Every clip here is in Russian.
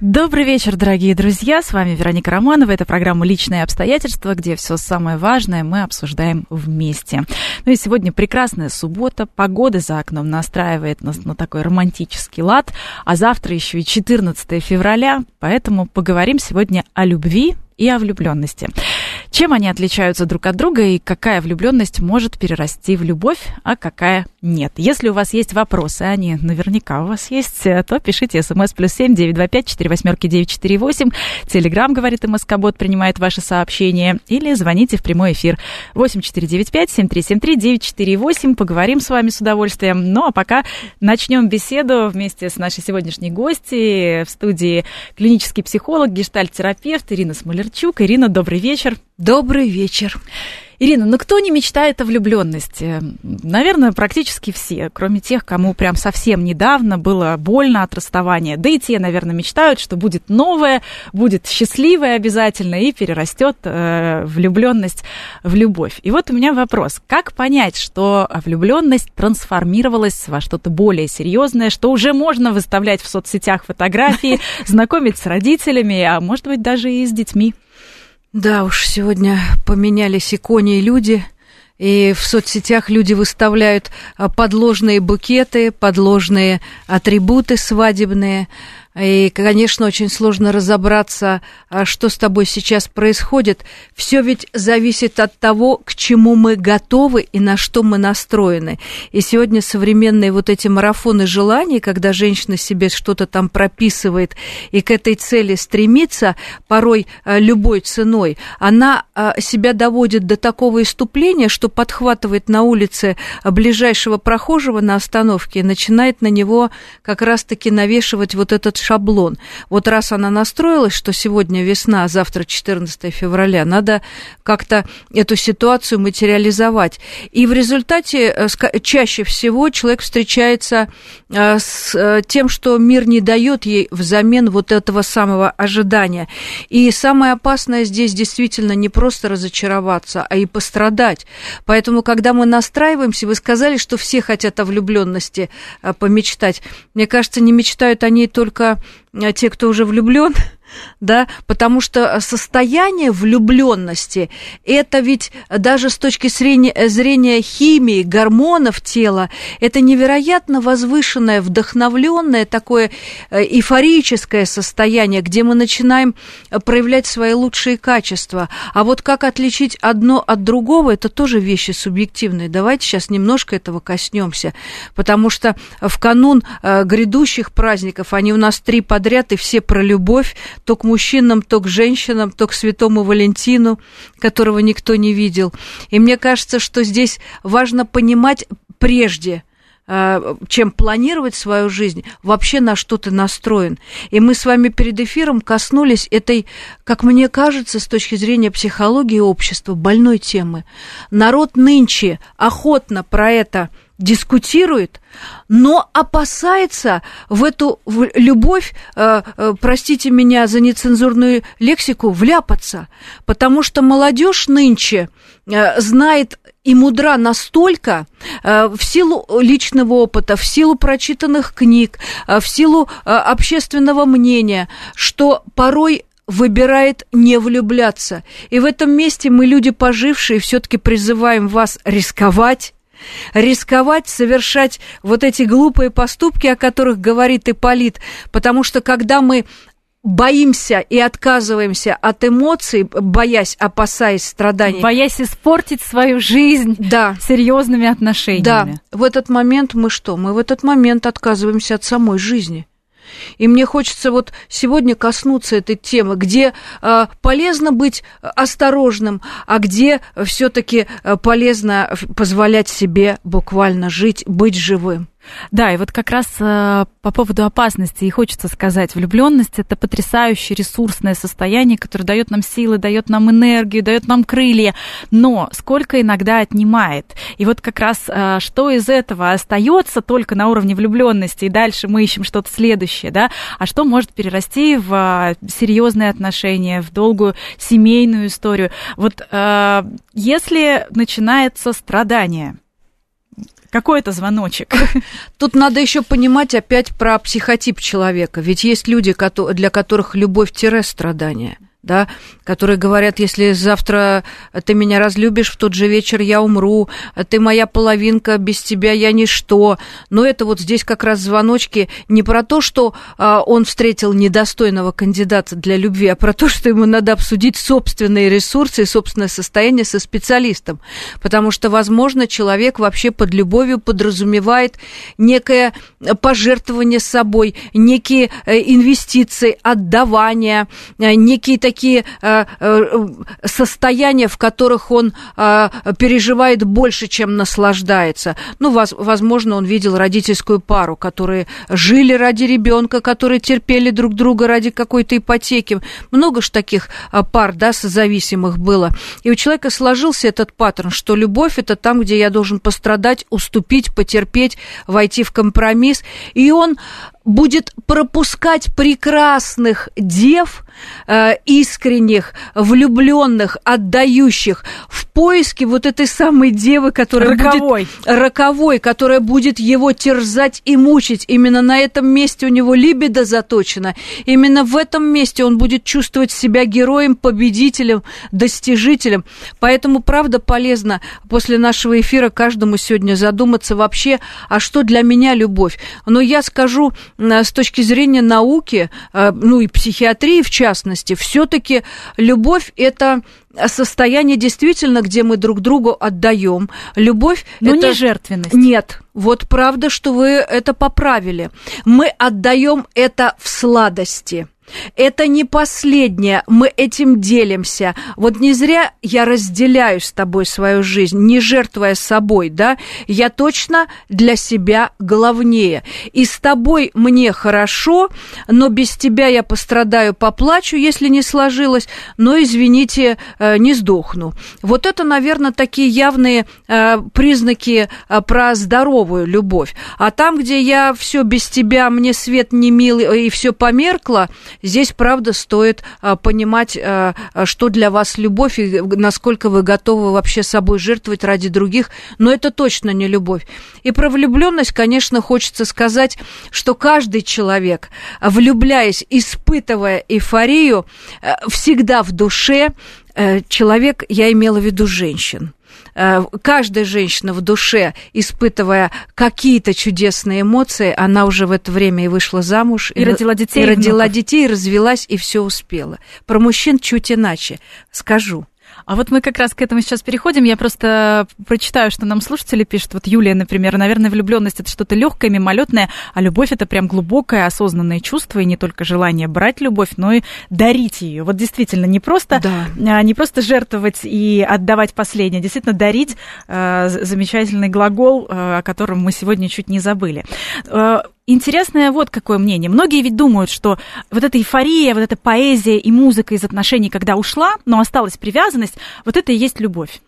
Добрый вечер, дорогие друзья. С вами Вероника Романова. Это программа «Личные обстоятельства», где все самое важное мы обсуждаем вместе. Ну и сегодня прекрасная суббота. Погода за окном настраивает нас на такой романтический лад. А завтра еще и 14 февраля. Поэтому поговорим сегодня о любви и о влюбленности. Чем они отличаются друг от друга и какая влюбленность может перерасти в любовь, а какая нет? Если у вас есть вопросы, а они наверняка у вас есть, э, то пишите смс плюс семь девять два пять четыре восьмерки девять четыре восемь. Телеграмм, говорит МСК-бот, принимает ваши сообщения. Или звоните в прямой эфир восемь четыре девять пять семь три семь три девять четыре восемь. Поговорим с вами с удовольствием. Ну а пока начнем беседу вместе с нашей сегодняшней гостьей в студии клинический психолог, гештальт-терапевт Ирина Смолерчук. Ирина, добрый вечер. Добрый вечер. Ирина, ну кто не мечтает о влюбленности? Наверное, практически все, кроме тех, кому прям совсем недавно было больно от расставания. Да и те, наверное, мечтают, что будет новое, будет счастливое обязательно и перерастет э, влюбленность в любовь. И вот у меня вопрос: как понять, что влюбленность трансформировалась во что-то более серьезное, что уже можно выставлять в соцсетях фотографии, знакомить с родителями, а может быть даже и с детьми? Да уж, сегодня поменялись икони и люди, и в соцсетях люди выставляют а, подложные букеты, подложные атрибуты свадебные, и, конечно, очень сложно разобраться, а, что с тобой сейчас происходит. Все ведь зависит от того, к чему мы готовы и на что мы настроены. И сегодня современные вот эти марафоны желаний, когда женщина себе что-то там прописывает и к этой цели стремится, порой а, любой ценой, она а, себя доводит до такого иступления, что подхватывает на улице ближайшего прохожего на остановке и начинает на него как раз-таки навешивать вот этот шаблон. Вот раз она настроилась, что сегодня весна, а завтра 14 февраля, надо как-то эту ситуацию материализовать. И в результате э, чаще всего человек встречается э, с э, тем, что мир не дает ей взамен вот этого самого ожидания. И самое опасное здесь действительно не просто разочароваться, а и пострадать. Поэтому, когда мы настраиваемся, вы сказали, что все хотят о влюбленности помечтать. Мне кажется, не мечтают они только а те, кто уже влюблен, да, потому что состояние влюбленности это ведь даже с точки зрения, зрения химии, гормонов тела, это невероятно возвышенное, вдохновленное такое э, эйфорическое состояние, где мы начинаем проявлять свои лучшие качества. А вот как отличить одно от другого, это тоже вещи субъективные. Давайте сейчас немножко этого коснемся, потому что в канун э, грядущих праздников, они у нас три подряд, и все про любовь, то к мужчинам, то к женщинам, то к святому Валентину, которого никто не видел. И мне кажется, что здесь важно понимать прежде, э, чем планировать свою жизнь, вообще на что ты настроен. И мы с вами перед эфиром коснулись этой, как мне кажется, с точки зрения психологии общества, больной темы. Народ нынче охотно про это дискутирует, но опасается в эту в любовь, э, э, простите меня за нецензурную лексику, вляпаться, потому что молодежь нынче э, знает и мудра настолько э, в силу личного опыта, в силу прочитанных книг, э, в силу э, общественного мнения, что порой выбирает не влюбляться. И в этом месте мы, люди пожившие, все-таки призываем вас рисковать, рисковать, совершать вот эти глупые поступки, о которых говорит Ипполит, потому что когда мы боимся и отказываемся от эмоций, боясь, опасаясь страданий. Боясь испортить свою жизнь да. серьезными отношениями. Да, в этот момент мы что? Мы в этот момент отказываемся от самой жизни. И мне хочется вот сегодня коснуться этой темы, где э, полезно быть осторожным, а где все-таки полезно позволять себе буквально жить, быть живым. Да, и вот как раз э, по поводу опасности и хочется сказать, влюбленность это потрясающее ресурсное состояние, которое дает нам силы, дает нам энергию, дает нам крылья, но сколько иногда отнимает. И вот как раз э, что из этого остается только на уровне влюбленности, и дальше мы ищем что-то следующее, да, а что может перерасти в э, серьезные отношения, в долгую семейную историю. Вот э, если начинается страдание, какой это звоночек? Тут надо еще понимать опять про психотип человека. Ведь есть люди, для которых любовь-страдание да, которые говорят, если завтра ты меня разлюбишь, в тот же вечер я умру, ты моя половинка, без тебя я ничто. Но это вот здесь как раз звоночки не про то, что а, он встретил недостойного кандидата для любви, а про то, что ему надо обсудить собственные ресурсы и собственное состояние со специалистом. Потому что, возможно, человек вообще под любовью подразумевает некое пожертвование собой, некие э, инвестиции, отдавания, э, некие такие такие э, э, состояния, в которых он э, переживает больше, чем наслаждается. Ну, возможно, он видел родительскую пару, которые жили ради ребенка, которые терпели друг друга ради какой-то ипотеки. Много ж таких пар, да, созависимых было. И у человека сложился этот паттерн, что любовь это там, где я должен пострадать, уступить, потерпеть, войти в компромисс. И он будет пропускать прекрасных дев, э, искренних, влюбленных, отдающих в поиске вот этой самой девы, которая роковой. будет роковой, которая будет его терзать и мучить. Именно на этом месте у него либидо заточено. Именно в этом месте он будет чувствовать себя героем, победителем, достижителем. Поэтому, правда, полезно после нашего эфира каждому сегодня задуматься вообще, а что для меня любовь. Но я скажу с точки зрения науки, э, ну и психиатрии в частности, все-таки любовь это состояние действительно, где мы друг другу отдаем. Любовь. Но это... не жертвенность. Нет. Вот правда, что вы это поправили. Мы отдаем это в сладости. Это не последнее, мы этим делимся. Вот не зря я разделяю с тобой свою жизнь, не жертвуя собой, да? Я точно для себя главнее. И с тобой мне хорошо, но без тебя я пострадаю, поплачу, если не сложилось, но, извините, э, не сдохну. Вот это, наверное, такие явные э, признаки э, про здоровую любовь. А там, где я все без тебя, мне свет не милый и все померкло, Здесь, правда, стоит а, понимать, а, а, что для вас любовь и насколько вы готовы вообще собой жертвовать ради других, но это точно не любовь. И про влюбленность, конечно, хочется сказать, что каждый человек, влюбляясь, испытывая эйфорию, всегда в душе э, человек, я имела в виду женщин, Э, каждая женщина в душе, испытывая какие-то чудесные эмоции, она уже в это время и вышла замуж, и, и родила детей, и родила детей, и развелась, и все успела. Про мужчин чуть иначе скажу. А вот мы как раз к этому сейчас переходим. Я просто прочитаю, что нам слушатели пишут. Вот Юлия, например, наверное, влюбленность это что-то легкое, мимолетное, а любовь это прям глубокое, осознанное чувство, и не только желание брать любовь, но и дарить ее. Вот действительно, не просто, да. А, не просто жертвовать и отдавать последнее, действительно дарить э, замечательный глагол, э, о котором мы сегодня чуть не забыли. Интересное вот какое мнение. Многие ведь думают, что вот эта эйфория, вот эта поэзия и музыка из отношений, когда ушла, но осталась привязанность, вот это и есть любовь.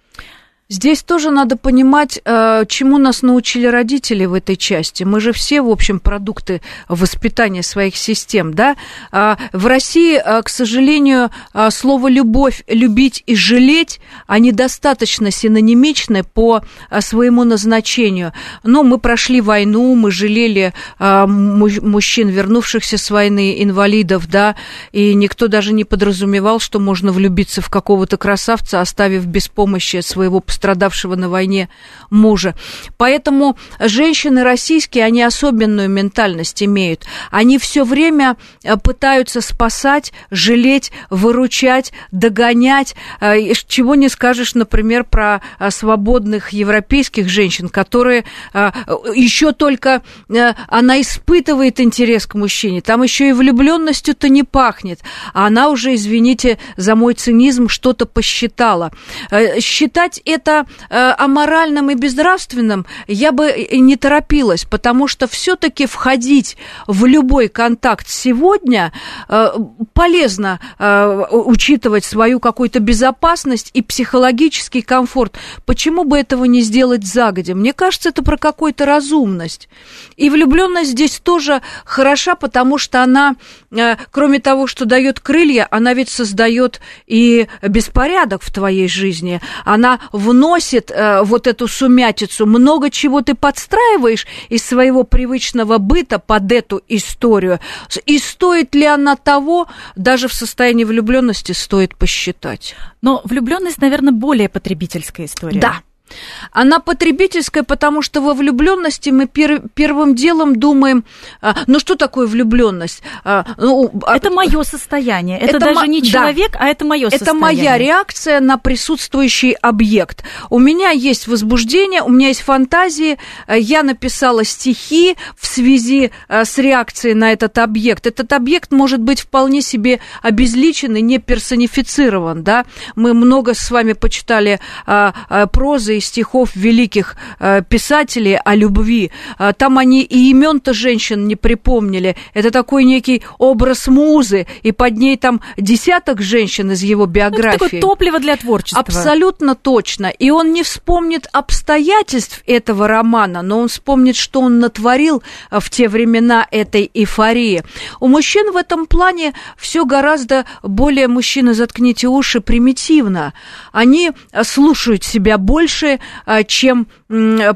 Здесь тоже надо понимать, э, чему нас научили родители в этой части. Мы же все, в общем, продукты воспитания своих систем, да? А, в России, э, к сожалению, э, слово «любовь», «любить» и «жалеть», они достаточно синонимичны по своему назначению. Но мы прошли войну, мы жалели мужчин, вернувшихся с войны, инвалидов, да, и никто даже не подразумевал, что можно влюбиться в какого-то красавца, оставив без помощи своего пострадавшего на войне мужа. Поэтому женщины российские, они особенную ментальность имеют. Они все время э, пытаются спасать, жалеть, выручать, догонять. Э, чего не скажешь, например, про э, свободных европейских женщин, которые еще только она испытывает интерес к мужчине, там еще и влюбленностью-то не пахнет, а она уже, извините за мой цинизм, что-то посчитала. Считать это это э, аморальным и безнравственным, я бы не торопилась, потому что все-таки входить в любой контакт сегодня э, полезно э, учитывать свою какую-то безопасность и психологический комфорт. Почему бы этого не сделать загодя? Мне кажется, это про какую-то разумность. И влюбленность здесь тоже хороша, потому что она, э, кроме того, что дает крылья, она ведь создает и беспорядок в твоей жизни. Она вносит э, вот эту сумятицу. Много чего ты подстраиваешь из своего привычного быта под эту историю. И стоит ли она того, даже в состоянии влюбленности стоит посчитать. Но влюбленность, наверное, более потребительская история. Да. Она потребительская, потому что во влюбленности мы пер, первым делом думаем, а, ну что такое влюбленность? А, ну, а это мое состояние. Это, это даже не человек, да, а это мое состояние. Это моя реакция на присутствующий объект. У меня есть возбуждение, у меня есть фантазии. Я написала стихи в связи с реакцией на этот объект. Этот объект может быть вполне себе обезличен и не персонифицирован. Да? Мы много с вами почитали прозы из стихов великих э, писателей о любви. Э, там они и имен-то женщин не припомнили. Это такой некий образ музы, и под ней там десяток женщин из его биографии. Ну, это такое топливо для творчества. Абсолютно точно. И он не вспомнит обстоятельств этого романа, но он вспомнит, что он натворил э, в те времена этой эйфории. У мужчин в этом плане все гораздо более, мужчины, заткните уши, примитивно. Они слушают себя больше, больше, а, чем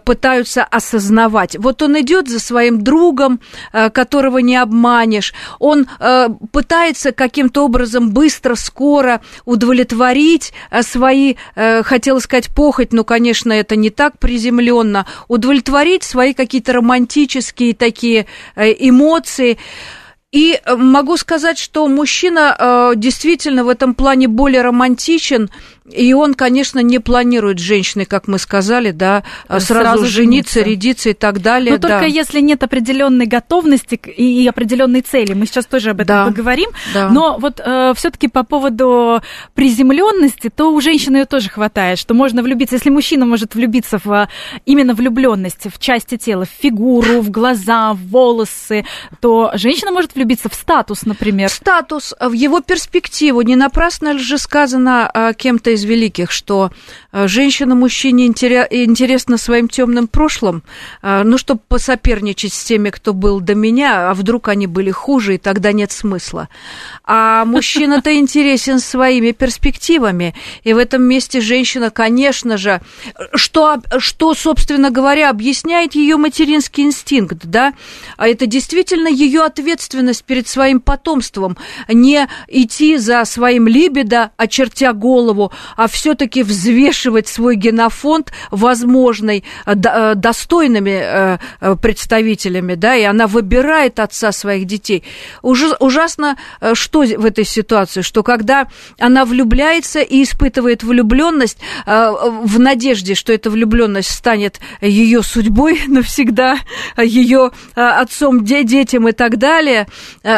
пытаются осознавать. Вот он идет за своим другом, а, которого не обманешь. Он а, пытается каким-то образом быстро, скоро удовлетворить свои, хотела сказать, похоть, но, конечно, это не так приземленно, удовлетворить свои какие-то романтические такие эмоции. И могу сказать, что мужчина действительно в этом плане более романтичен, и он, конечно, не планирует с женщиной, как мы сказали, да, сразу, сразу жениться, рядиться и так далее. Но да. только если нет определенной готовности и определенной цели. Мы сейчас тоже об этом да. поговорим. Да. Но вот э, все-таки по поводу приземленности, то у женщины ее тоже хватает, что можно влюбиться. Если мужчина может влюбиться в именно влюбленность в части тела, в фигуру, в глаза, в волосы, то женщина может влюбиться в статус, например. Статус, в его перспективу. Не напрасно же сказано э, кем-то из из великих, что э, женщина мужчине интересна своим темным прошлым, э, ну, чтобы посоперничать с теми, кто был до меня, а вдруг они были хуже, и тогда нет смысла. А мужчина-то интересен своими перспективами, и в этом месте женщина, конечно же, что, что собственно говоря, объясняет ее материнский инстинкт, да, а это действительно ее ответственность перед своим потомством, не идти за своим либидо, очертя голову, а все-таки взвешивать свой генофонд возможной э, э, достойными э, представителями, да, и она выбирает отца своих детей. Ужасно, что в этой ситуации, что когда она влюбляется и испытывает влюбленность в надежде, что эта влюбленность станет ее судьбой навсегда, ее отцом, детям и так далее,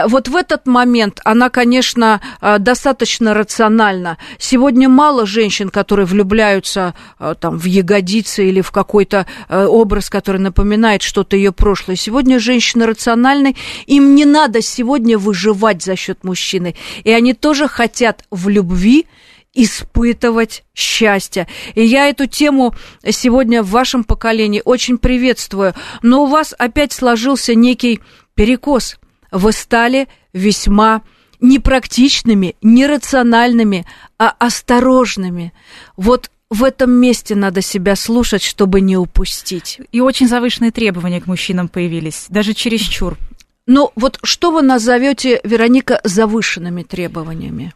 вот в этот момент она, конечно, достаточно рациональна. Сегодня мало мало женщин, которые влюбляются э, там, в ягодицы или в какой-то э, образ, который напоминает что-то ее прошлое. Сегодня женщины рациональны, им не надо сегодня выживать за счет мужчины. И они тоже хотят в любви испытывать счастье. И я эту тему сегодня в вашем поколении очень приветствую. Но у вас опять сложился некий перекос. Вы стали весьма непрактичными, нерациональными, а осторожными. Вот в этом месте надо себя слушать, чтобы не упустить. И очень завышенные требования к мужчинам появились, даже чересчур. Ну вот что вы назовете, Вероника, завышенными требованиями?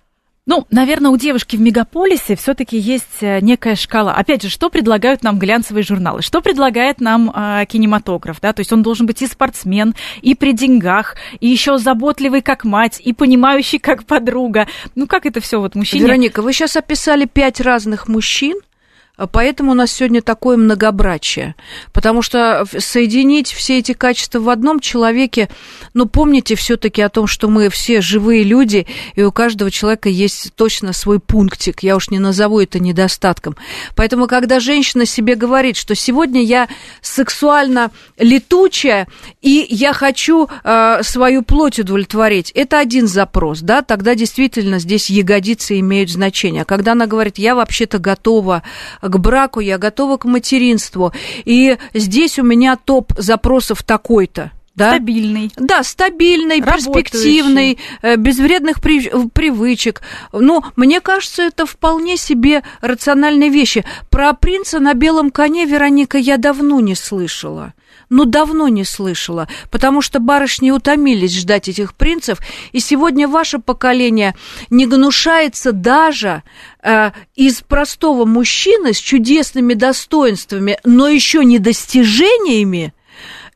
Ну, наверное, у девушки в мегаполисе все-таки есть э, некая шкала. Опять же, что предлагают нам глянцевые журналы? Что предлагает нам э, кинематограф? Да? То есть он должен быть и спортсмен, и при деньгах, и еще заботливый как мать, и понимающий как подруга. Ну, как это все вот мужчине? Вероника, вы сейчас описали пять разных мужчин, Поэтому у нас сегодня такое многобрачие. Потому что соединить все эти качества в одном человеке, ну, помните все-таки о том, что мы все живые люди, и у каждого человека есть точно свой пунктик. Я уж не назову это недостатком. Поэтому, когда женщина себе говорит, что сегодня я сексуально летучая, и я хочу э, свою плоть удовлетворить, это один запрос, да, тогда действительно здесь ягодицы имеют значение. А когда она говорит, я вообще-то готова к браку, я готова к материнству. И здесь у меня топ запросов такой-то. Да? Стабильный. Да, стабильный, перспективный, э, без вредных привычек. Ну, мне кажется, это вполне себе рациональные вещи. Про принца на белом коне, Вероника, я давно не слышала ну, давно не слышала, потому что барышни утомились ждать этих принцев, и сегодня ваше поколение не гнушается даже э, из простого мужчины с чудесными достоинствами, но еще не достижениями,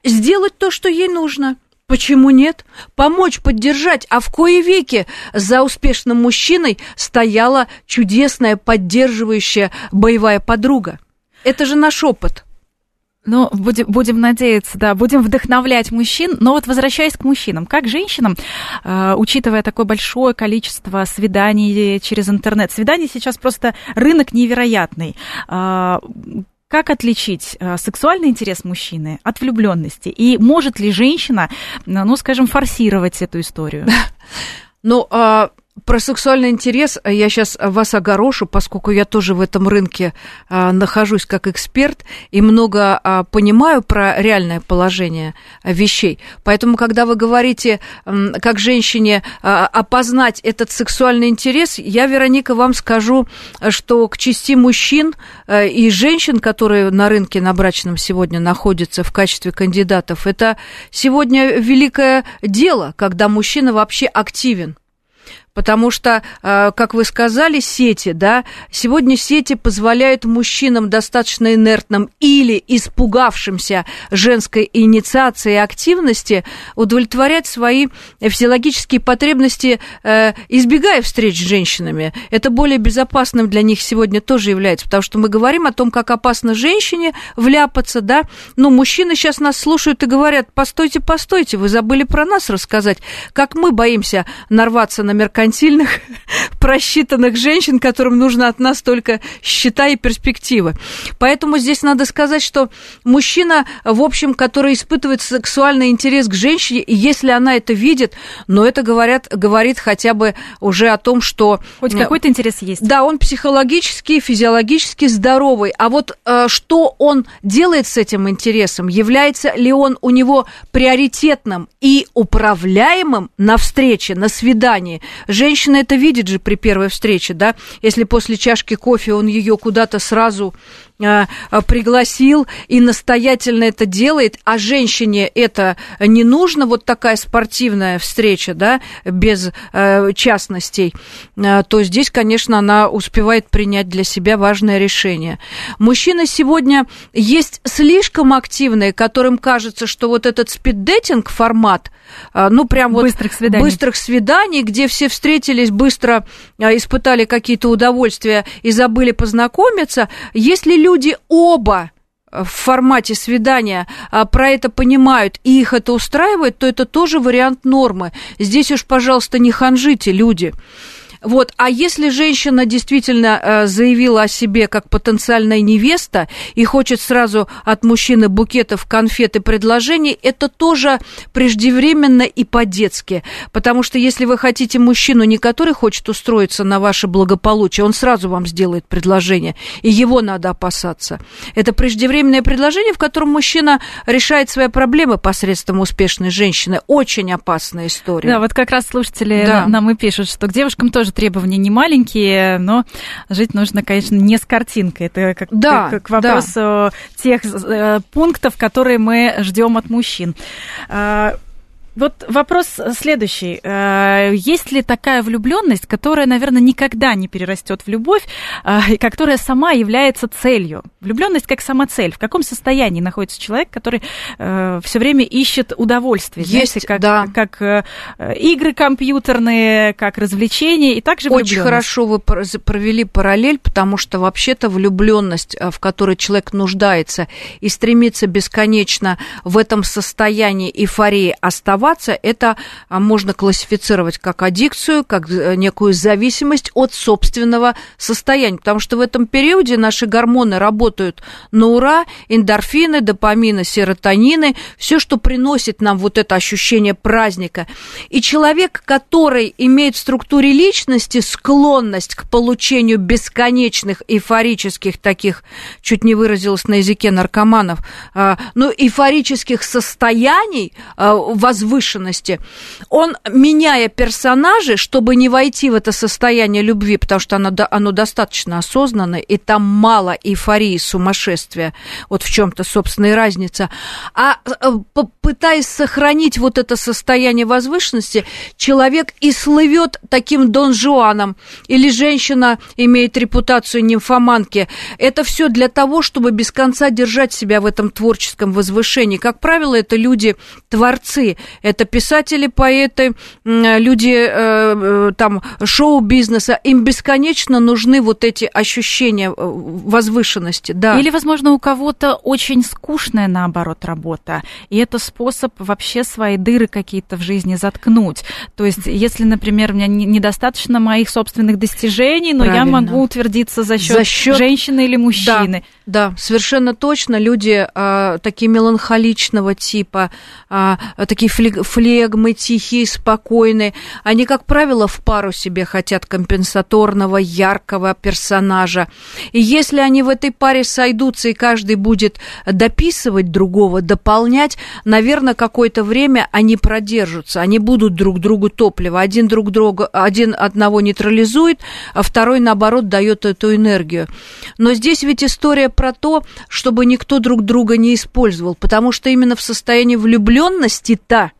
сделать то, что ей нужно. Почему нет? Помочь, поддержать. А в кое веке за успешным мужчиной стояла чудесная, поддерживающая боевая подруга. Это же наш опыт. Ну, будем, будем надеяться, да, будем вдохновлять мужчин. Но вот возвращаясь к мужчинам, как женщинам, э, учитывая такое большое количество свиданий через интернет, свиданий сейчас просто рынок невероятный. Э, как отличить э, сексуальный интерес мужчины от влюбленности? И может ли женщина, ну, скажем, форсировать эту историю? Ну, а, про сексуальный интерес я сейчас вас огорошу, поскольку я тоже в этом рынке а, нахожусь как эксперт и много а, понимаю про реальное положение вещей. Поэтому, когда вы говорите, как женщине а, опознать этот сексуальный интерес, я, Вероника, вам скажу, что к части мужчин а, и женщин, которые на рынке на брачном сегодня находятся в качестве кандидатов, это сегодня великое дело, когда мужчина вообще активен потому что, э, как вы сказали, сети, да, сегодня сети позволяют мужчинам достаточно инертным или испугавшимся женской инициации и активности удовлетворять свои физиологические потребности, э, избегая встреч с женщинами. Это более безопасным для них сегодня тоже является, потому что мы говорим о том, как опасно женщине вляпаться, да, но мужчины сейчас нас слушают и говорят, постойте, постойте, вы забыли про нас рассказать, как мы боимся нарваться на меркантильность меркантильных, просчитанных женщин, которым нужно от нас только счета и перспективы. Поэтому здесь надо сказать, что мужчина, в общем, который испытывает сексуальный интерес к женщине, если она это видит, но это говорят, говорит хотя бы уже о том, что... Хоть какой-то интерес есть. Да, он психологически, физиологически здоровый. А вот э, что он делает с этим интересом? Является ли он у него приоритетным и управляемым на встрече, на свидании? Женщина это видит же при первой встрече, да, если после чашки кофе он ее куда-то сразу пригласил и настоятельно это делает, а женщине это не нужно, вот такая спортивная встреча, да, без э, частностей, э, то здесь, конечно, она успевает принять для себя важное решение. Мужчины сегодня есть слишком активные, которым кажется, что вот этот спиддейтинг формат, э, ну, прям вот быстрых свиданий. быстрых свиданий, где все встретились, быстро испытали какие-то удовольствия и забыли познакомиться, если люди люди оба в формате свидания а, про это понимают и их это устраивает, то это тоже вариант нормы. Здесь уж, пожалуйста, не ханжите, люди. Вот. А если женщина действительно э, заявила о себе как потенциальная невеста и хочет сразу от мужчины букетов, конфет и предложений, это тоже преждевременно и по-детски. Потому что если вы хотите мужчину, не который хочет устроиться на ваше благополучие, он сразу вам сделает предложение, и его надо опасаться. Это преждевременное предложение, в котором мужчина решает свои проблемы посредством успешной женщины. Очень опасная история. Да, вот как раз слушатели да. нам и пишут, что к девушкам тоже тоже требования не маленькие, но жить нужно, конечно, не с картинкой. Это как, да, как, к вопросу да. тех э, пунктов, которые мы ждем от мужчин. Вот вопрос следующий. Э, есть ли такая влюбленность, которая, наверное, никогда не перерастет в любовь, э, и которая сама является целью? Влюбленность как сама цель. В каком состоянии находится человек, который э, все время ищет удовольствие? Есть, знаете, как, да. как игры компьютерные, как развлечения, и также Очень хорошо вы провели параллель, потому что вообще-то влюбленность, в которой человек нуждается и стремится бесконечно в этом состоянии эйфории оставаться, это а, можно классифицировать как аддикцию, как э, некую зависимость от собственного состояния, потому что в этом периоде наши гормоны работают на ура, эндорфины, допамины, серотонины, все, что приносит нам вот это ощущение праздника. И человек, который имеет в структуре личности склонность к получению бесконечных эйфорических таких, чуть не выразилась на языке наркоманов, а, ну, эйфорических состояний а, возвышенности, он, меняя персонажей, чтобы не войти в это состояние любви, потому что оно, оно достаточно осознанное, и там мало эйфории, сумасшествия, вот в чем-то, собственная разница, а э, пытаясь сохранить вот это состояние возвышенности, человек и слывет таким Дон Жуаном, или женщина имеет репутацию нимфоманки. Это все для того, чтобы без конца держать себя в этом творческом возвышении. Как правило, это люди-творцы, это писатели, поэты, люди э, э, там шоу-бизнеса. Им бесконечно нужны вот эти ощущения э, возвышенности, да. Или, возможно, у кого-то очень скучная, наоборот, работа, и это способ вообще свои дыры какие-то в жизни заткнуть. То есть, если, например, у меня недостаточно моих собственных достижений, но Правильно. я могу утвердиться за счет, счет... женщины или мужчины. Да, да, совершенно точно. Люди а, такие меланхоличного типа, а, такие флегмы, тихие, спокойные, они, как правило, в пару себе хотят компенсаторного, яркого персонажа. И если они в этой паре сойдутся, и каждый будет дописывать другого, дополнять, наверное, какое-то время они продержатся, они будут друг другу топливо. Один друг друга, один одного нейтрализует, а второй, наоборот, дает эту энергию. Но здесь ведь история про то, чтобы никто друг друга не использовал, потому что именно в состоянии влюбленности-то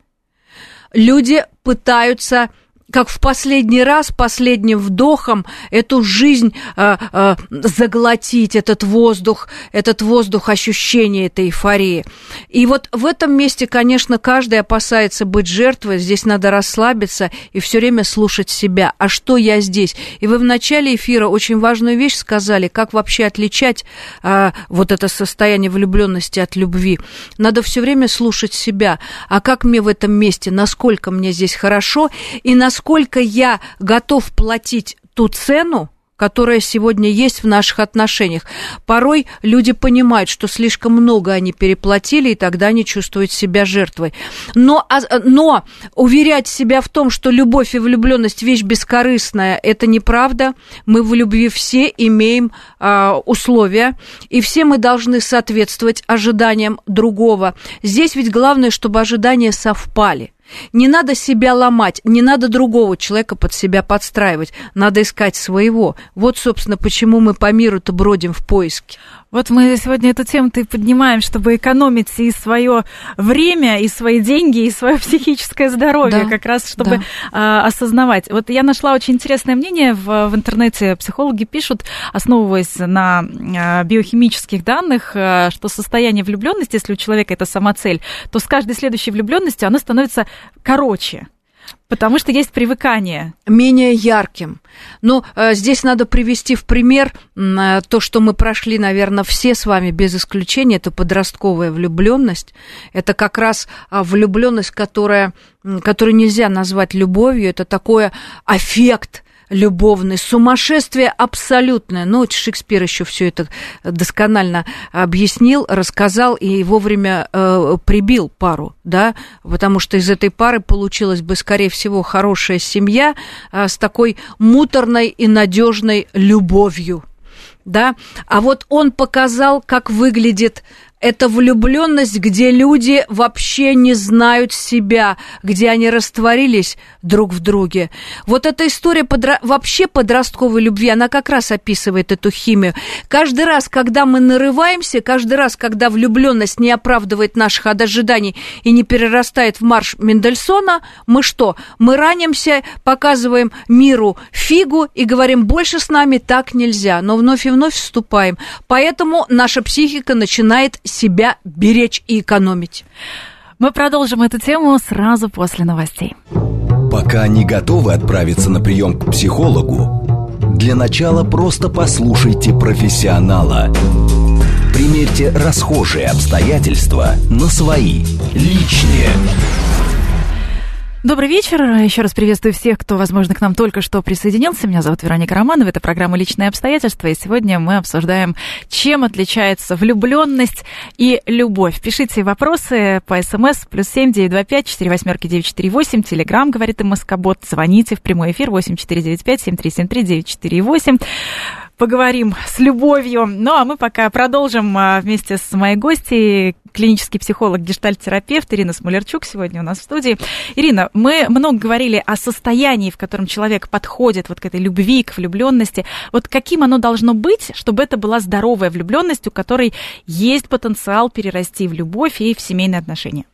люди пытаются как в последний раз, последним вдохом эту жизнь э, э, заглотить, этот воздух, этот воздух ощущения этой эйфории. И вот в этом месте, конечно, каждый опасается быть жертвой, здесь надо расслабиться и все время слушать себя. А что я здесь? И вы в начале эфира очень важную вещь сказали, как вообще отличать э, вот это состояние влюбленности от любви. Надо все время слушать себя. А как мне в этом месте, насколько мне здесь хорошо и насколько насколько я готов платить ту цену, которая сегодня есть в наших отношениях. Порой люди понимают, что слишком много они переплатили, и тогда они чувствуют себя жертвой. Но, а, но уверять себя в том, что любовь и влюбленность вещь бескорыстная, это неправда. Мы в любви все имеем а, условия, и все мы должны соответствовать ожиданиям другого. Здесь ведь главное, чтобы ожидания совпали. Не надо себя ломать, не надо другого человека под себя подстраивать, надо искать своего. Вот, собственно, почему мы по миру-то бродим в поиске. Вот мы сегодня эту тему-то и поднимаем, чтобы экономить и свое время, и свои деньги, и свое психическое здоровье, да, как раз чтобы да. а, осознавать. Вот я нашла очень интересное мнение в, в интернете. Психологи пишут, основываясь на а, биохимических данных, а, что состояние влюбленности, если у человека это сама цель, то с каждой следующей влюбленностью оно становится короче. Потому что есть привыкание. Менее ярким. Но э, здесь надо привести в пример э, то, что мы прошли, наверное, все с вами без исключения. Это подростковая влюбленность. Это как раз э, влюбленность, которая, которую нельзя назвать любовью. Это такой аффект любовный, сумасшествие абсолютное. Ну, Шекспир еще все это досконально объяснил, рассказал и вовремя э, прибил пару, да, потому что из этой пары получилась бы, скорее всего, хорошая семья э, с такой муторной и надежной любовью да, а вот он показал, как выглядит это влюбленность, где люди вообще не знают себя, где они растворились друг в друге. Вот эта история подро... вообще подростковой любви, она как раз описывает эту химию. Каждый раз, когда мы нарываемся, каждый раз, когда влюбленность не оправдывает наших ожиданий и не перерастает в марш Мендельсона, мы что? Мы ранимся, показываем миру фигу и говорим, больше с нами так нельзя, но вновь и вновь вступаем. Поэтому наша психика начинает себя беречь и экономить. Мы продолжим эту тему сразу после новостей. Пока не готовы отправиться на прием к психологу, для начала просто послушайте профессионала. Примерьте расхожие обстоятельства на свои, личные. Добрый вечер. Еще раз приветствую всех, кто, возможно, к нам только что присоединился. Меня зовут Вероника Романова. Это программа «Личные обстоятельства». И сегодня мы обсуждаем, чем отличается влюбленность и любовь. Пишите вопросы по смс плюс семь девять два пять четыре восьмерки девять четыре восемь. Телеграмм, говорит и Москобот. Звоните в прямой эфир восемь четыре девять пять семь три семь три девять четыре восемь поговорим с любовью. Ну, а мы пока продолжим а, вместе с моей гостьей, клинический психолог, гештальт-терапевт Ирина Смолерчук сегодня у нас в студии. Ирина, мы много говорили о состоянии, в котором человек подходит вот к этой любви, к влюбленности. Вот каким оно должно быть, чтобы это была здоровая влюбленность, у которой есть потенциал перерасти в любовь и в семейные отношения?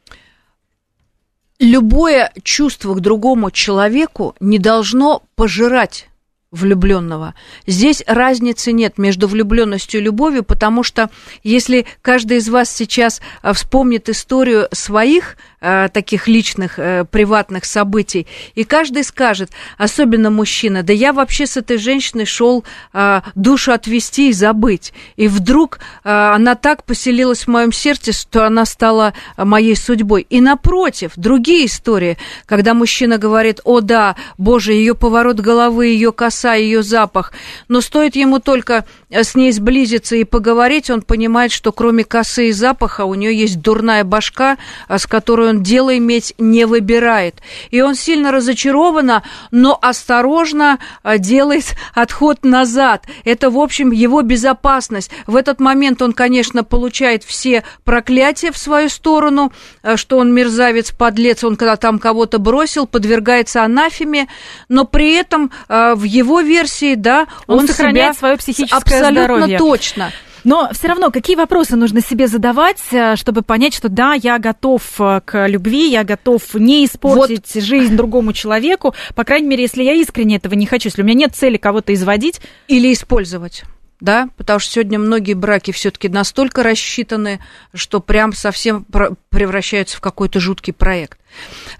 Любое чувство к другому человеку не должно пожирать влюбленного. Здесь разницы нет между влюбленностью и любовью, потому что если каждый из вас сейчас а, вспомнит историю своих э, таких личных, э, приватных событий, и каждый скажет, особенно мужчина, да я вообще с этой женщиной шел э, душу отвести и забыть, и вдруг э, она так поселилась в моем сердце, что она стала моей судьбой. И напротив, другие истории, когда мужчина говорит, о да, боже, ее поворот головы, ее коса, ее запах, но стоит ему только с ней сблизиться и поговорить, он понимает, что кроме косы и запаха у нее есть дурная башка, с которой он дело иметь не выбирает. И он сильно разочарован, но осторожно а, делает отход назад. Это, в общем, его безопасность. В этот момент он, конечно, получает все проклятия в свою сторону, а, что он мерзавец, подлец, он когда там кого-то бросил, подвергается анафеме, но при этом а, в его версии, да, он, он сохраняет себя свое психическое абсолютно здоровье. точно. Но все равно, какие вопросы нужно себе задавать, э, чтобы понять, что да, я готов э, к любви, я готов не испортить вот. жизнь другому человеку, по крайней мере, если я искренне этого не хочу, если у меня нет цели кого-то изводить. Или использовать да, потому что сегодня многие браки все-таки настолько рассчитаны, что прям совсем превращаются в какой-то жуткий проект.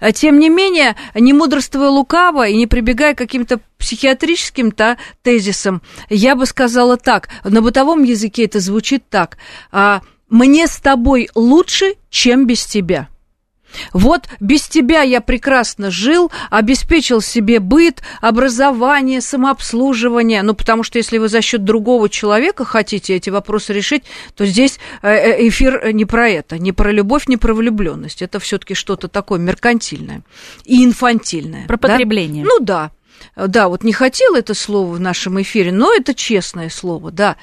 А тем не менее, не мудрствуя лукаво и не прибегая к каким-то психиатрическим-то тезисам, я бы сказала так, на бытовом языке это звучит так, «А, «мне с тобой лучше, чем без тебя». Вот без тебя я прекрасно жил, обеспечил себе быт, образование, самообслуживание. Ну, потому что если вы за счет другого человека хотите эти вопросы решить, то здесь э, э, эфир не про это, не про любовь, не про влюбленность. Это все-таки что-то такое меркантильное и инфантильное. Про потребление. Да? Ну да. Да, вот не хотел это слово в нашем эфире, но это честное слово, да.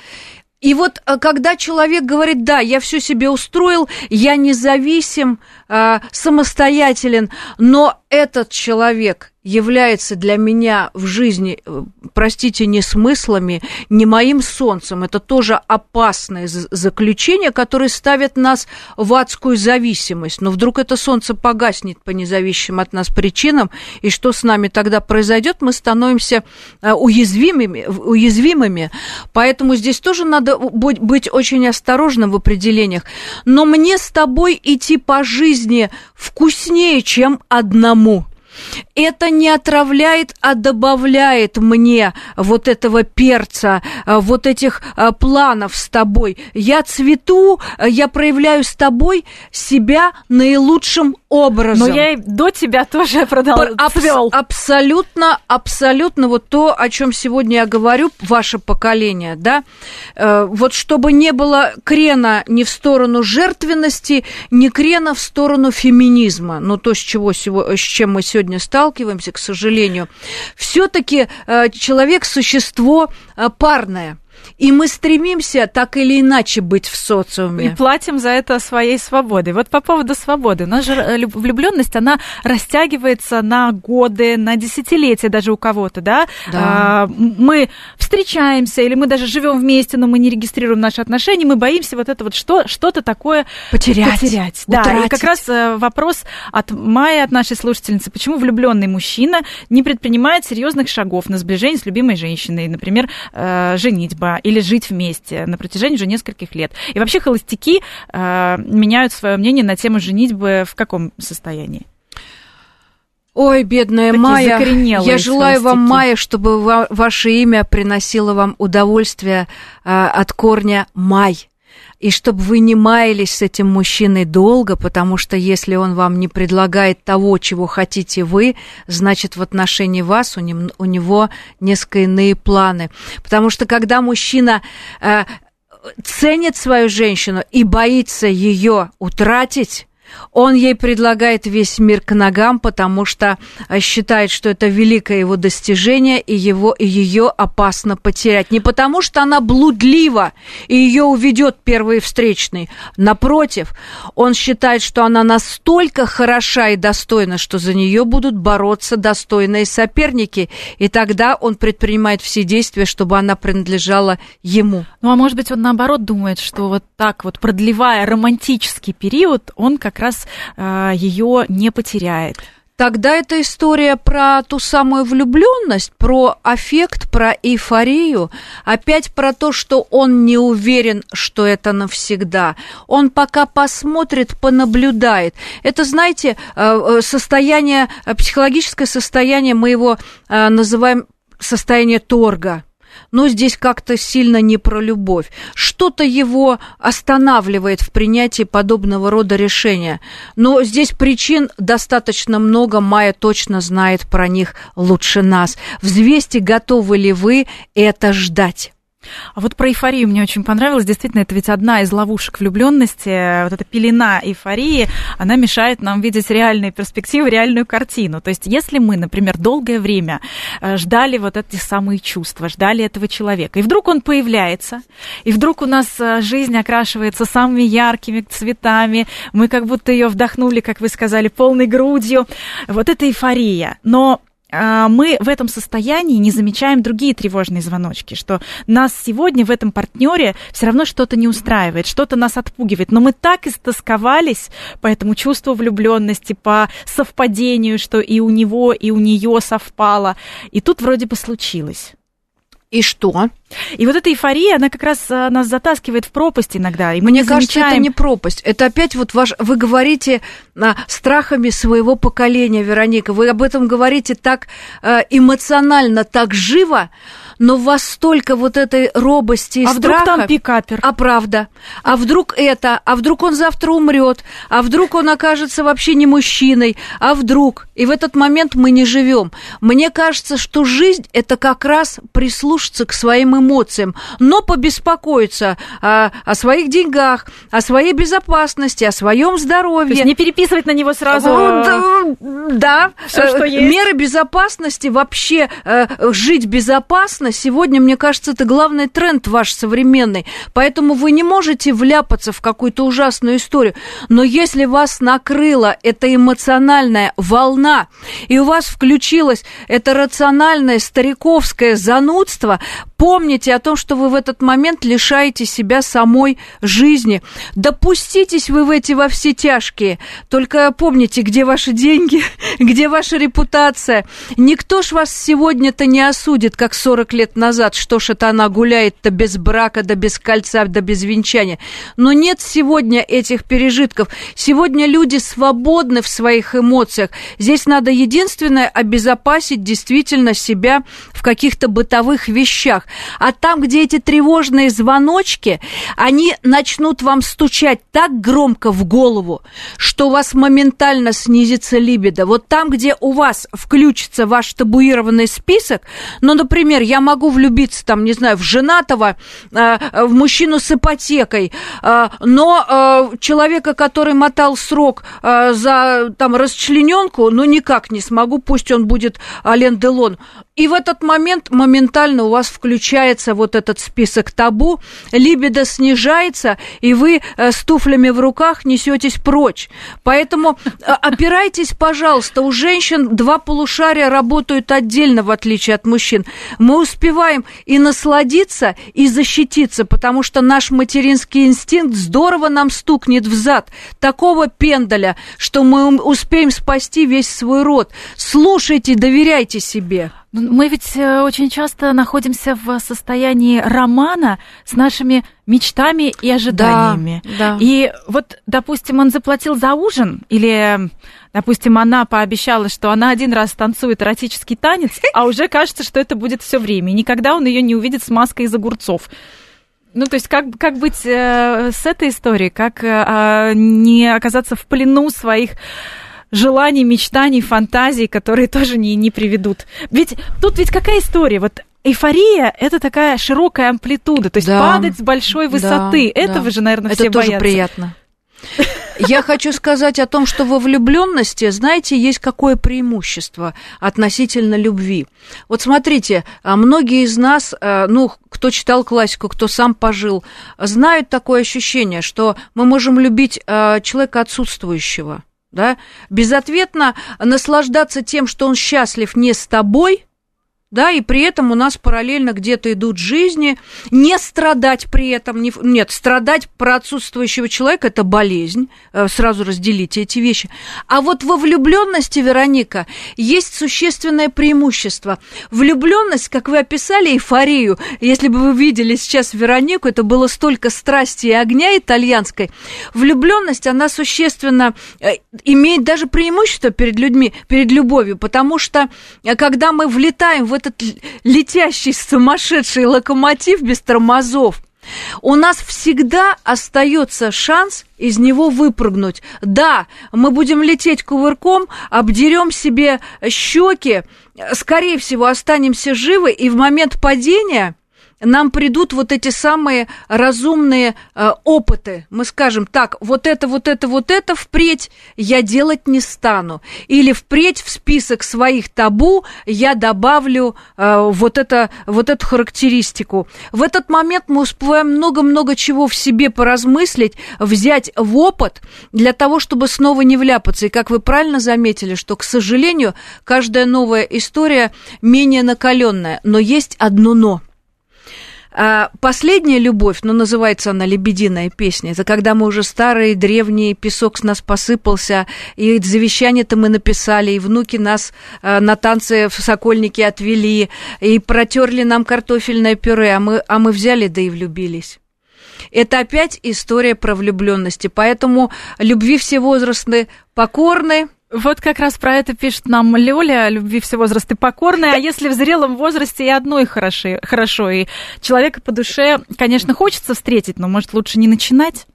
И вот э, когда человек говорит, да, я все себе устроил, я независим, э, самостоятелен, но этот человек является для меня в жизни, э, простите, не смыслами, не моим солнцем. Это тоже опасное заключение, которое ставит нас в адскую зависимость. Но вдруг это солнце погаснет по независимым от нас причинам, и что с нами тогда произойдет? Мы становимся э, уязвимыми, уязвимыми. Поэтому здесь тоже надо быть очень осторожным в определениях. Но мне с тобой идти по жизни вкуснее, чем одному. Это не отравляет, а добавляет мне вот этого перца, э, вот этих э, планов с тобой. Я цвету, э, я проявляю с тобой себя наилучшим образом. Но я и до тебя тоже продал, Абс- Абсолютно, абсолютно вот то, о чем сегодня я говорю, ваше поколение, да, вот чтобы не было крена ни в сторону жертвенности, ни крена в сторону феминизма, ну то, с, чего, с чем мы сегодня сталкиваемся, к сожалению, все-таки э, человек существо э, парное. И мы стремимся так или иначе быть в социуме. И платим за это своей свободой. Вот по поводу свободы. У нас же э, влюбленность, она растягивается на годы, на десятилетия даже у кого-то, да? Да. А, мы встречаемся, или мы даже живем вместе, но мы не регистрируем наши отношения, мы боимся вот это вот что, что-то такое потерять. потерять. Да, и как раз э, вопрос от Майи, от нашей слушательницы, почему влюбленный мужчина не предпринимает серьезных шагов на сближение с любимой женщиной, например, э, женитьба или жить вместе на протяжении уже нескольких лет. И вообще холостяки э, меняют свое мнение на тему женитьбы в каком состоянии? Ой, бедная Такие Майя, я желаю вам, Майя, чтобы ва- ваше имя приносило вам удовольствие э, от корня Май. И чтобы вы не маялись с этим мужчиной долго, потому что если он вам не предлагает того, чего хотите вы, значит, в отношении вас у, нем, у него несколько иные планы. Потому что когда мужчина э, ценит свою женщину и боится ее утратить, он ей предлагает весь мир к ногам, потому что э, считает, что это великое его достижение, и, его, и ее опасно потерять. Не потому, что она блудлива, и ее уведет первый встречный. Напротив, он считает, что она настолько хороша и достойна, что за нее будут бороться достойные соперники, и тогда он предпринимает все действия, чтобы она принадлежала ему. Ну, а может быть, он наоборот думает, что вот так вот, продлевая романтический период, он как раз раз э, ее не потеряет. Тогда это история про ту самую влюбленность, про аффект, про эйфорию, опять про то, что он не уверен, что это навсегда. Он пока посмотрит, понаблюдает. Это, знаете, э, э, состояние, психологическое состояние мы его называем состояние торга но здесь как-то сильно не про любовь. Что-то его останавливает в принятии подобного рода решения. Но здесь причин достаточно много, Майя точно знает про них лучше нас. Взвесьте, готовы ли вы это ждать. А вот про эйфорию мне очень понравилось. Действительно, это ведь одна из ловушек влюбленности. Вот эта пелена эйфории, она мешает нам видеть реальные перспективы, реальную картину. То есть, если мы, например, долгое время э, ждали вот эти самые чувства, ждали этого человека, и вдруг он появляется, и вдруг у нас э, жизнь окрашивается самыми яркими цветами, мы как будто ее вдохнули, как вы сказали, полной грудью. Вот это эйфория. Но мы в этом состоянии не замечаем другие тревожные звоночки, что нас сегодня в этом партнере все равно что-то не устраивает, что-то нас отпугивает. Но мы так истосковались по этому чувству влюбленности, по совпадению, что и у него, и у нее совпало. И тут вроде бы случилось. И что? И вот эта эйфория, она как раз а, нас затаскивает в пропасть иногда. И мы Мне не кажется, замечаем... это не пропасть. Это опять вот ваш... Вы говорите а, страхами своего поколения, Вероника. Вы об этом говорите так а, эмоционально, так живо, но у вас столько вот этой робости и а страха. вдруг там пикапер? А правда? А вдруг это? А вдруг он завтра умрет? А вдруг он окажется вообще не мужчиной? А вдруг? И в этот момент мы не живем. Мне кажется, что жизнь это как раз прислушаться к своим эмоциям, но побеспокоиться о, о своих деньгах, о своей безопасности, о своем здоровье. То есть не переписывать на него сразу. Да, да. Все, что есть. меры безопасности вообще э, жить безопасно интересно. Сегодня, мне кажется, это главный тренд ваш современный. Поэтому вы не можете вляпаться в какую-то ужасную историю. Но если вас накрыла эта эмоциональная волна, и у вас включилось это рациональное стариковское занудство, помните о том, что вы в этот момент лишаете себя самой жизни. Допуститесь вы в эти во все тяжкие. Только помните, где ваши деньги, где ваша репутация. Никто ж вас сегодня-то не осудит, как 40 лет назад, что ж это она гуляет-то без брака, да без кольца, да без венчания. Но нет сегодня этих пережитков. Сегодня люди свободны в своих эмоциях. Здесь надо единственное обезопасить действительно себя в каких-то бытовых вещах. А там, где эти тревожные звоночки, они начнут вам стучать так громко в голову, что у вас моментально снизится либидо. Вот там, где у вас включится ваш табуированный список, ну, например, я могу влюбиться, там, не знаю, в женатого, э, в мужчину с ипотекой, э, но э, человека, который мотал срок за там расчлененку, ну никак не смогу, пусть он будет Ален Делон. И в этот момент моментально у вас включается вот этот список табу, либидо снижается, и вы э, с туфлями в руках несетесь прочь. Поэтому э, опирайтесь, пожалуйста, у женщин два полушария работают отдельно, в отличие от мужчин. Мы успеваем и насладиться, и защититься, потому что наш материнский инстинкт здорово нам стукнет в зад. Такого пендаля, что мы успеем спасти весь свой род. Слушайте, доверяйте себе. Ну, мы ведь э, очень часто находимся в состоянии романа с нашими мечтами и ожиданиями. Да, да. И вот, допустим, он заплатил за ужин, или, допустим, она пообещала, что она один раз танцует эротический танец, а уже кажется, что это будет все время. И никогда он ее не увидит с маской из огурцов. Ну, то есть, как, как быть э, с этой историей, как э, не оказаться в плену своих желаний, мечтаний, фантазий, которые тоже не, не приведут. Ведь тут ведь какая история? Вот эйфория – это такая широкая амплитуда, то есть да, падать с большой высоты. Да, Этого да. же, наверное, это все тоже боятся. приятно. Я хочу сказать о том, что во влюбленности, знаете, есть какое преимущество относительно любви. Вот смотрите, а, многие из нас, а, ну, кто читал классику, кто сам пожил, знают такое ощущение, что мы можем любить а, человека отсутствующего да, безответно наслаждаться тем, что он счастлив не с тобой, да, и при этом у нас параллельно где-то идут жизни, не страдать при этом, не, нет, страдать про отсутствующего человека – это болезнь, э, сразу разделите эти вещи. А вот во влюбленности, Вероника, есть существенное преимущество. Влюбленность, как вы описали, эйфорию, если бы вы видели сейчас Веронику, это было столько страсти и огня итальянской, влюбленность, она существенно э, имеет даже преимущество перед людьми, перед любовью, потому что э, когда мы влетаем в это этот летящий сумасшедший локомотив без тормозов, у нас всегда остается шанс из него выпрыгнуть. Да, мы будем лететь кувырком, обдерем себе щеки, скорее всего, останемся живы, и в момент падения нам придут вот эти самые разумные э, опыты. Мы скажем, так, вот это, вот это, вот это впредь я делать не стану. Или впредь в список своих табу я добавлю э, вот, это, вот эту характеристику. В этот момент мы успеваем много-много чего в себе поразмыслить, взять в опыт для того, чтобы снова не вляпаться. И как вы правильно заметили, что, к сожалению, каждая новая история менее накаленная. Но есть одно но – последняя любовь, ну, называется она «Лебединая песня», это когда мы уже старые, древние, песок с нас посыпался, и завещание-то мы написали, и внуки нас а, на танцы в Сокольнике отвели, и протерли нам картофельное пюре, а мы, а мы взяли, да и влюбились. Это опять история про влюбленности, поэтому любви все возрастные покорны, вот как раз про это пишет нам Лёля, любви все возрасты покорная, а если в зрелом возрасте и одной хороши, хорошо, и человека по душе, конечно, хочется встретить, но, может, лучше не начинать?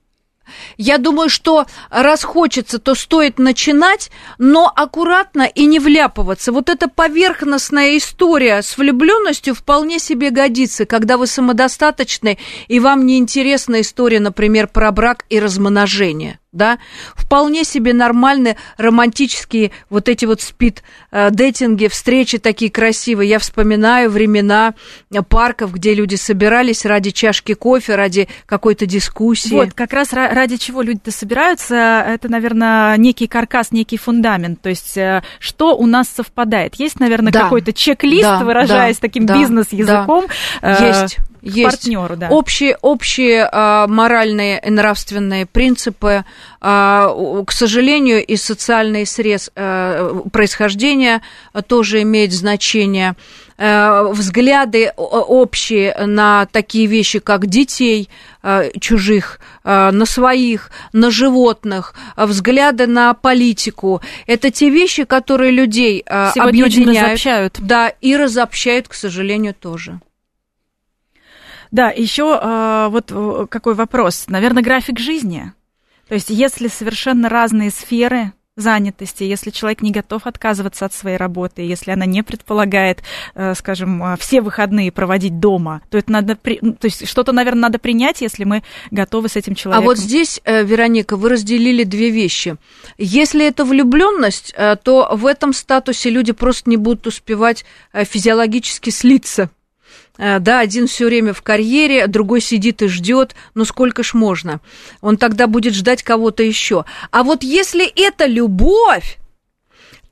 Я думаю, что раз хочется, то стоит начинать, но аккуратно и не вляпываться. Вот эта поверхностная история с влюбленностью вполне себе годится, когда вы самодостаточны и вам не интересна история, например, про брак и размножение да, вполне себе нормальные романтические вот эти вот спид-дейтинги, встречи такие красивые. Я вспоминаю времена парков, где люди собирались ради чашки кофе, ради какой-то дискуссии. Вот, как раз ради чего люди-то собираются, это, наверное, некий каркас, некий фундамент, то есть э, что у нас совпадает. Есть, наверное, да. какой-то чек-лист, да, выражаясь да, таким да, бизнес-языком. Да. Есть есть партнеру, да. общие, общие а, моральные и нравственные принципы, а, к сожалению, и социальный срез а, происхождения тоже имеет значение. А, взгляды общие на такие вещи, как детей а, чужих, на своих, на животных, взгляды на политику. Это те вещи, которые людей Сегодня объединяют. Да, и разобщают, к сожалению, тоже. Да, еще э, вот какой вопрос. Наверное, график жизни. То есть, если совершенно разные сферы, занятости, если человек не готов отказываться от своей работы, если она не предполагает, э, скажем, э, все выходные проводить дома, то это надо, то есть что-то, наверное, надо принять, если мы готовы с этим человеком. А вот здесь, э, Вероника, вы разделили две вещи. Если это влюбленность, то в этом статусе люди просто не будут успевать физиологически слиться да, один все время в карьере, другой сидит и ждет, ну сколько ж можно? Он тогда будет ждать кого-то еще. А вот если это любовь,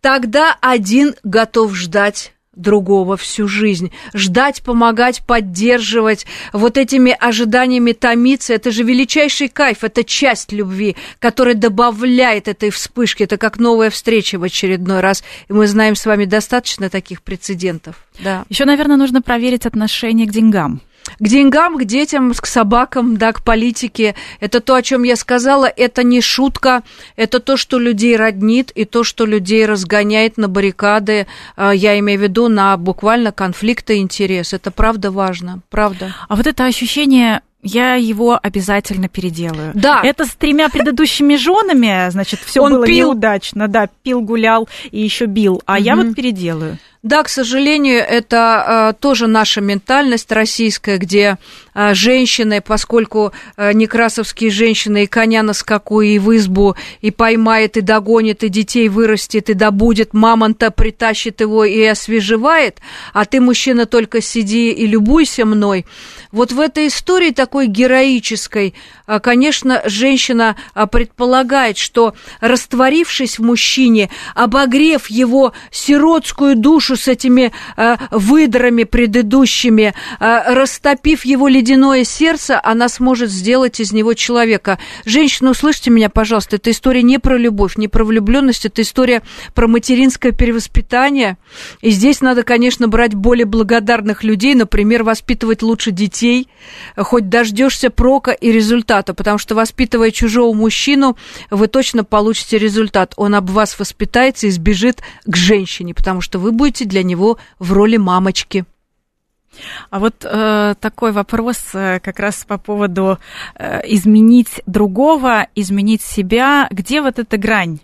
тогда один готов ждать другого всю жизнь. Ждать, помогать, поддерживать, вот этими ожиданиями томиться, это же величайший кайф, это часть любви, которая добавляет этой вспышки, это как новая встреча в очередной раз. И мы знаем с вами достаточно таких прецедентов. Да. Еще, наверное, нужно проверить отношение к деньгам к деньгам, к детям, к собакам, да, к политике. Это то, о чем я сказала, это не шутка, это то, что людей роднит и то, что людей разгоняет на баррикады, а, я имею в виду на буквально конфликты интерес. Это правда важно, правда. А вот это ощущение я его обязательно переделаю. Да. Это с тремя предыдущими женами, значит, все было пил. неудачно, да, пил, гулял и еще бил, а угу. я вот переделаю. Да, к сожалению, это э, тоже наша ментальность российская, где э, женщины, поскольку э, некрасовские женщины и коня на скаку, и в избу, и поймает, и догонит, и детей вырастет, и добудет, мамонта притащит его и освежевает, а ты, мужчина, только сиди и любуйся мной. Вот в этой истории такой героической, э, конечно, женщина э, предполагает, что растворившись в мужчине, обогрев его сиротскую душу, душу с этими э, выдрами предыдущими, э, растопив его ледяное сердце, она сможет сделать из него человека. Женщина, услышьте меня, пожалуйста, это история не про любовь, не про влюбленность, это история про материнское перевоспитание. И здесь надо, конечно, брать более благодарных людей, например, воспитывать лучше детей, хоть дождешься прока и результата, потому что воспитывая чужого мужчину, вы точно получите результат. Он об вас воспитается и сбежит к женщине, потому что вы будете для него в роли мамочки. А вот э, такой вопрос э, как раз по поводу э, изменить другого, изменить себя. Где вот эта грань?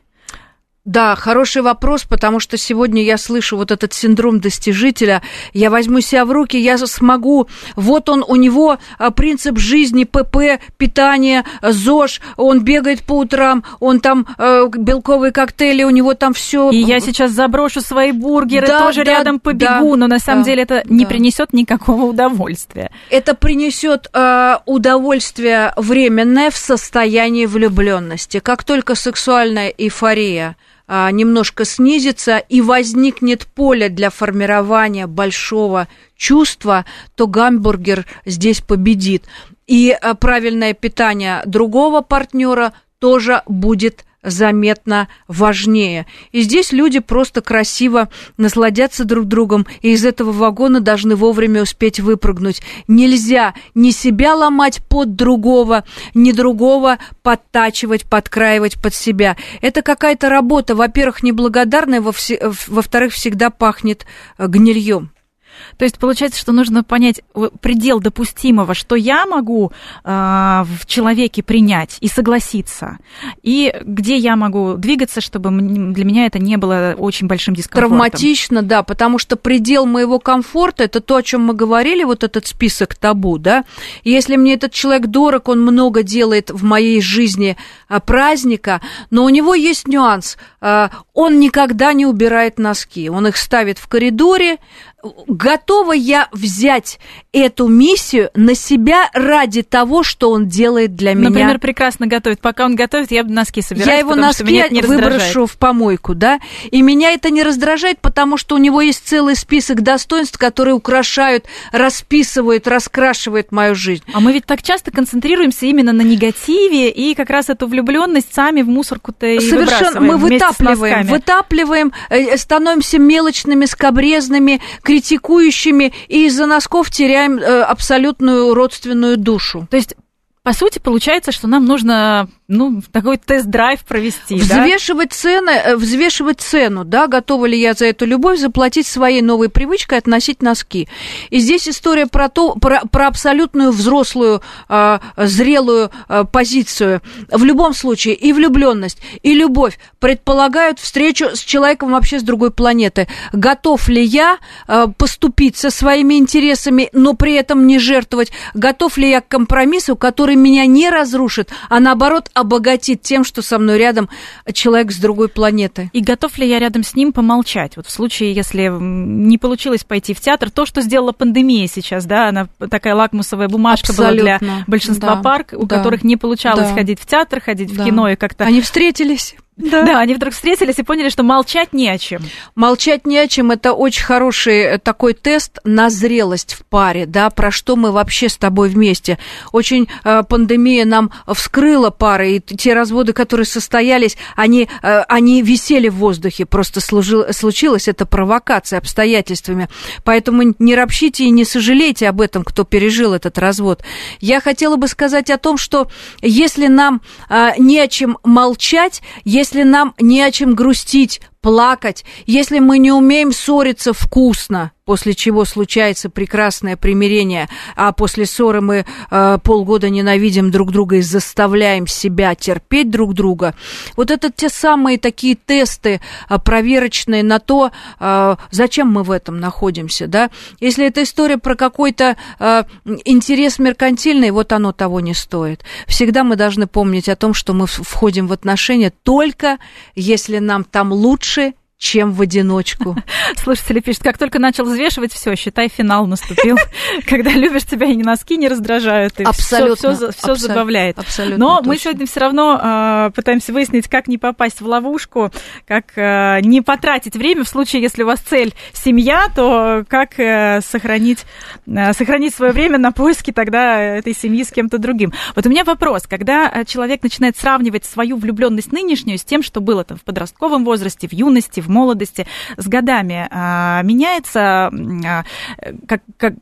Да, хороший вопрос, потому что сегодня я слышу вот этот синдром достижителя. Я возьму себя в руки, я смогу. Вот он, у него а, принцип жизни, ПП, питание, ЗОЖ. Он бегает по утрам, он там э, белковые коктейли, у него там все. И я сейчас заброшу свои бургеры, да, тоже да, рядом побегу, да, но на самом да, деле это да. не принесет никакого удовольствия. Это принесет э, удовольствие временное в состоянии влюбленности. Как только сексуальная эйфория а, немножко снизится и возникнет поле для формирования большого чувства, то гамбургер здесь победит. И а, правильное питание другого партнера тоже будет заметно важнее. И здесь люди просто красиво насладятся друг другом, и из этого вагона должны вовремя успеть выпрыгнуть. Нельзя ни себя ломать под другого, ни другого подтачивать, подкраивать под себя. Это какая-то работа, во-первых, неблагодарная, во-вторых, всегда пахнет э, гнильем. То есть получается, что нужно понять предел допустимого, что я могу э, в человеке принять и согласиться, и где я могу двигаться, чтобы для меня это не было очень большим дискомфортом. Травматично, да, потому что предел моего комфорта это то, о чем мы говорили, вот этот список табу, да. Если мне этот человек дорог, он много делает в моей жизни а, праздника, но у него есть нюанс. А, он никогда не убирает носки, он их ставит в коридоре, готова я взять эту миссию на себя ради того, что он делает для меня. Например, прекрасно готовит. Пока он готовит, я носки собираю. Я его носки выброшу в помойку, да, и меня это не раздражает, потому что у него есть целый список достоинств, которые украшают, расписывают, раскрашивают мою жизнь. А мы ведь так часто концентрируемся именно на негативе и как раз эту влюбленность сами в мусорку-то и Совершенно. Мы вытапливаем, вытапливаем, э, становимся мелочными, скобрезными, критикующими, и из-за носков теряем э, абсолютную родственную душу. То есть, по сути, получается, что нам нужно ну, такой тест-драйв провести, взвешивать да? цены, э, взвешивать цену, да, готова ли я за эту любовь заплатить своей новой привычкой относить носки. И здесь история про то, про, про абсолютную взрослую, э, зрелую э, позицию. В любом случае и влюбленность, и любовь предполагают встречу с человеком вообще с другой планеты. Готов ли я э, поступить со своими интересами, но при этом не жертвовать? Готов ли я к компромиссу, который меня не разрушит, а наоборот обогатит тем, что со мной рядом человек с другой планеты? И готов ли я рядом с ним помолчать? Вот в случае, если не получилось пойти в театр, то, что сделала пандемия сейчас, да, она такая лакмусовая бумажка Абсолютно. была для большинства да, пар, у да, которых не получалось да. ходить в театр, ходить да. в кино и как-то... Они встретились. Да. да, они вдруг встретились и поняли, что молчать не о чем. Молчать не о чем. Это очень хороший э, такой тест на зрелость в паре, да, про что мы вообще с тобой вместе. Очень э, пандемия нам вскрыла пары, и те разводы, которые состоялись, они, э, они висели в воздухе, просто служил, случилась эта провокация обстоятельствами. Поэтому не ропщите и не сожалейте об этом, кто пережил этот развод. Я хотела бы сказать о том, что если нам э, не о чем молчать, если если нам не о чем грустить, плакать, если мы не умеем ссориться вкусно, после чего случается прекрасное примирение, а после ссоры мы э, полгода ненавидим друг друга и заставляем себя терпеть друг друга. Вот это те самые такие тесты э, проверочные на то, э, зачем мы в этом находимся, да. Если это история про какой-то э, интерес меркантильный, вот оно того не стоит. Всегда мы должны помнить о том, что мы входим в отношения только если нам там лучше лучше чем в одиночку. Слушатели пишут, как только начал взвешивать, все, считай, финал наступил. Когда любишь тебя и ни носки не раздражают, и абсолютно, все, все, все абсолютно, забавляет. Абсолютно Но точно. мы сегодня все равно э, пытаемся выяснить, как не попасть в ловушку, как э, не потратить время в случае, если у вас цель семья, то как э, сохранить, э, сохранить свое время на поиски тогда этой семьи с кем-то другим. Вот у меня вопрос, когда человек начинает сравнивать свою влюбленность нынешнюю с тем, что было там в подростковом возрасте, в юности, в молодости с годами а, меняется а, как, как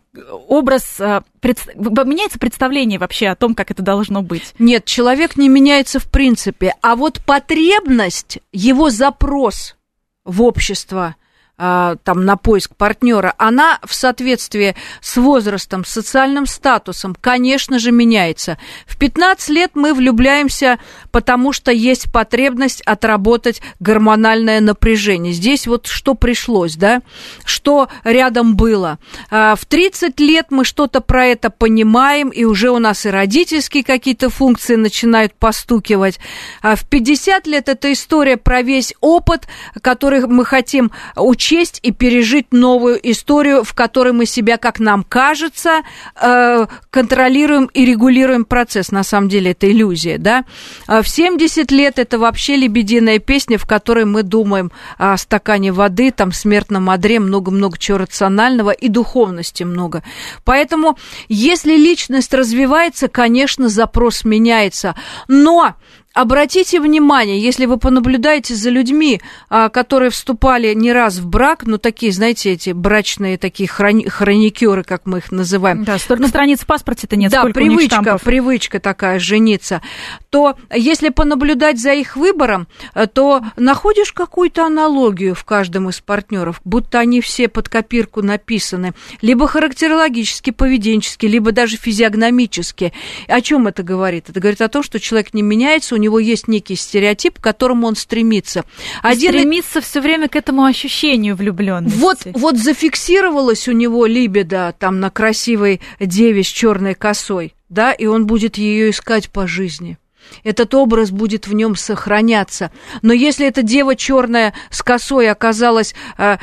образ, а, пред, меняется представление вообще о том, как это должно быть? Нет, человек не меняется в принципе, а вот потребность, его запрос в общество – там, на поиск партнера, она в соответствии с возрастом, социальным статусом, конечно же, меняется. В 15 лет мы влюбляемся, потому что есть потребность отработать гормональное напряжение. Здесь вот что пришлось, да, что рядом было. А, в 30 лет мы что-то про это понимаем, и уже у нас и родительские какие-то функции начинают постукивать. А в 50 лет это история про весь опыт, который мы хотим учить учесть и пережить новую историю, в которой мы себя, как нам кажется, э, контролируем и регулируем процесс. На самом деле это иллюзия, да? А в 70 лет это вообще лебединая песня, в которой мы думаем о стакане воды, там, смертном одре, много-много чего рационального и духовности много. Поэтому, если личность развивается, конечно, запрос меняется. Но Обратите внимание, если вы понаблюдаете за людьми, а, которые вступали не раз в брак, ну, такие, знаете, эти брачные такие хрони- хроникеры, как мы их называем. Да, столько ну, страниц в паспорте-то нет, Да, привычка, привычка такая, жениться. То если понаблюдать за их выбором, э, то находишь какую-то аналогию в каждом из партнеров, будто они все под копирку написаны, либо характерологически, поведенчески, либо даже физиогномически. О чем это говорит? Это говорит о том, что человек не меняется, него есть некий стереотип, к которому он стремится. Один... Стремится все время к этому ощущению влюбленности. Вот, вот зафиксировалась у него либидо там на красивой деве с черной косой, да, и он будет ее искать по жизни этот образ будет в нем сохраняться. Но если эта дева черная с косой оказалась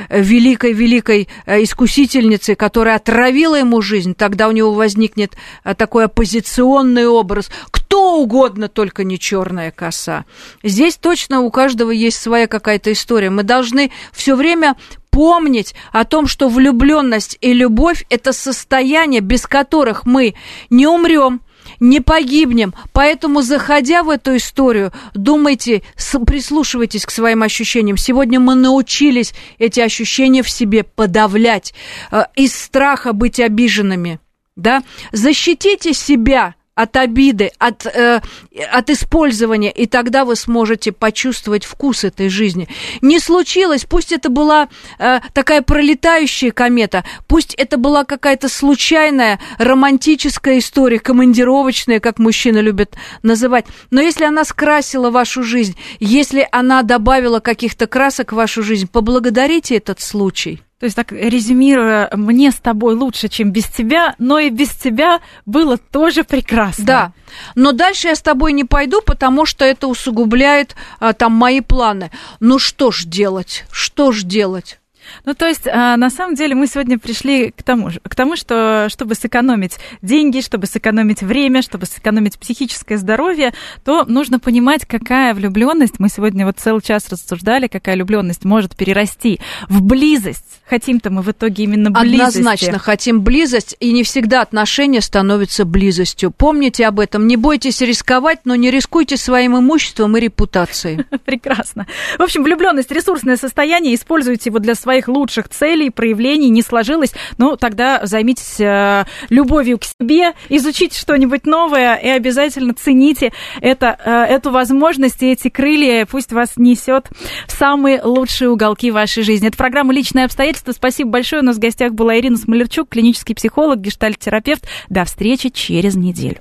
великой-великой э, э, искусительницей, которая отравила ему жизнь, тогда у него возникнет э, такой оппозиционный образ. Кто угодно, только не черная коса. Здесь точно у каждого есть своя какая-то история. Мы должны все время помнить о том, что влюбленность и любовь это состояние, без которых мы не умрем, не погибнем. Поэтому, заходя в эту историю, думайте, прислушивайтесь к своим ощущениям. Сегодня мы научились эти ощущения в себе подавлять, э, из страха быть обиженными. Да? Защитите себя от обиды, от, э, от использования, и тогда вы сможете почувствовать вкус этой жизни. Не случилось, пусть это была э, такая пролетающая комета, пусть это была какая-то случайная романтическая история, командировочная, как мужчины любят называть, но если она скрасила вашу жизнь, если она добавила каких-то красок в вашу жизнь, поблагодарите этот случай. То есть, так резюмируя, мне с тобой лучше, чем без тебя, но и без тебя было тоже прекрасно. Да, но дальше я с тобой не пойду, потому что это усугубляет а, там мои планы. Ну что ж делать? Что ж делать? Ну, то есть, а, на самом деле, мы сегодня пришли к тому, к тому, что чтобы сэкономить деньги, чтобы сэкономить время, чтобы сэкономить психическое здоровье, то нужно понимать, какая влюбленность, мы сегодня вот целый час рассуждали, какая влюбленность может перерасти в близость. Хотим-то мы в итоге именно близости. Однозначно хотим близость, и не всегда отношения становятся близостью. Помните об этом, не бойтесь рисковать, но не рискуйте своим имуществом и репутацией. Прекрасно. В общем, влюбленность ресурсное состояние, используйте его для своих своих лучших целей, проявлений не сложилось, ну, тогда займитесь э, любовью к себе, изучите что-нибудь новое и обязательно цените это, э, эту возможность и эти крылья, пусть вас несет в самые лучшие уголки вашей жизни. Это программа «Личные обстоятельства». Спасибо большое. У нас в гостях была Ирина Смолерчук, клинический психолог, гештальт-терапевт. До встречи через неделю.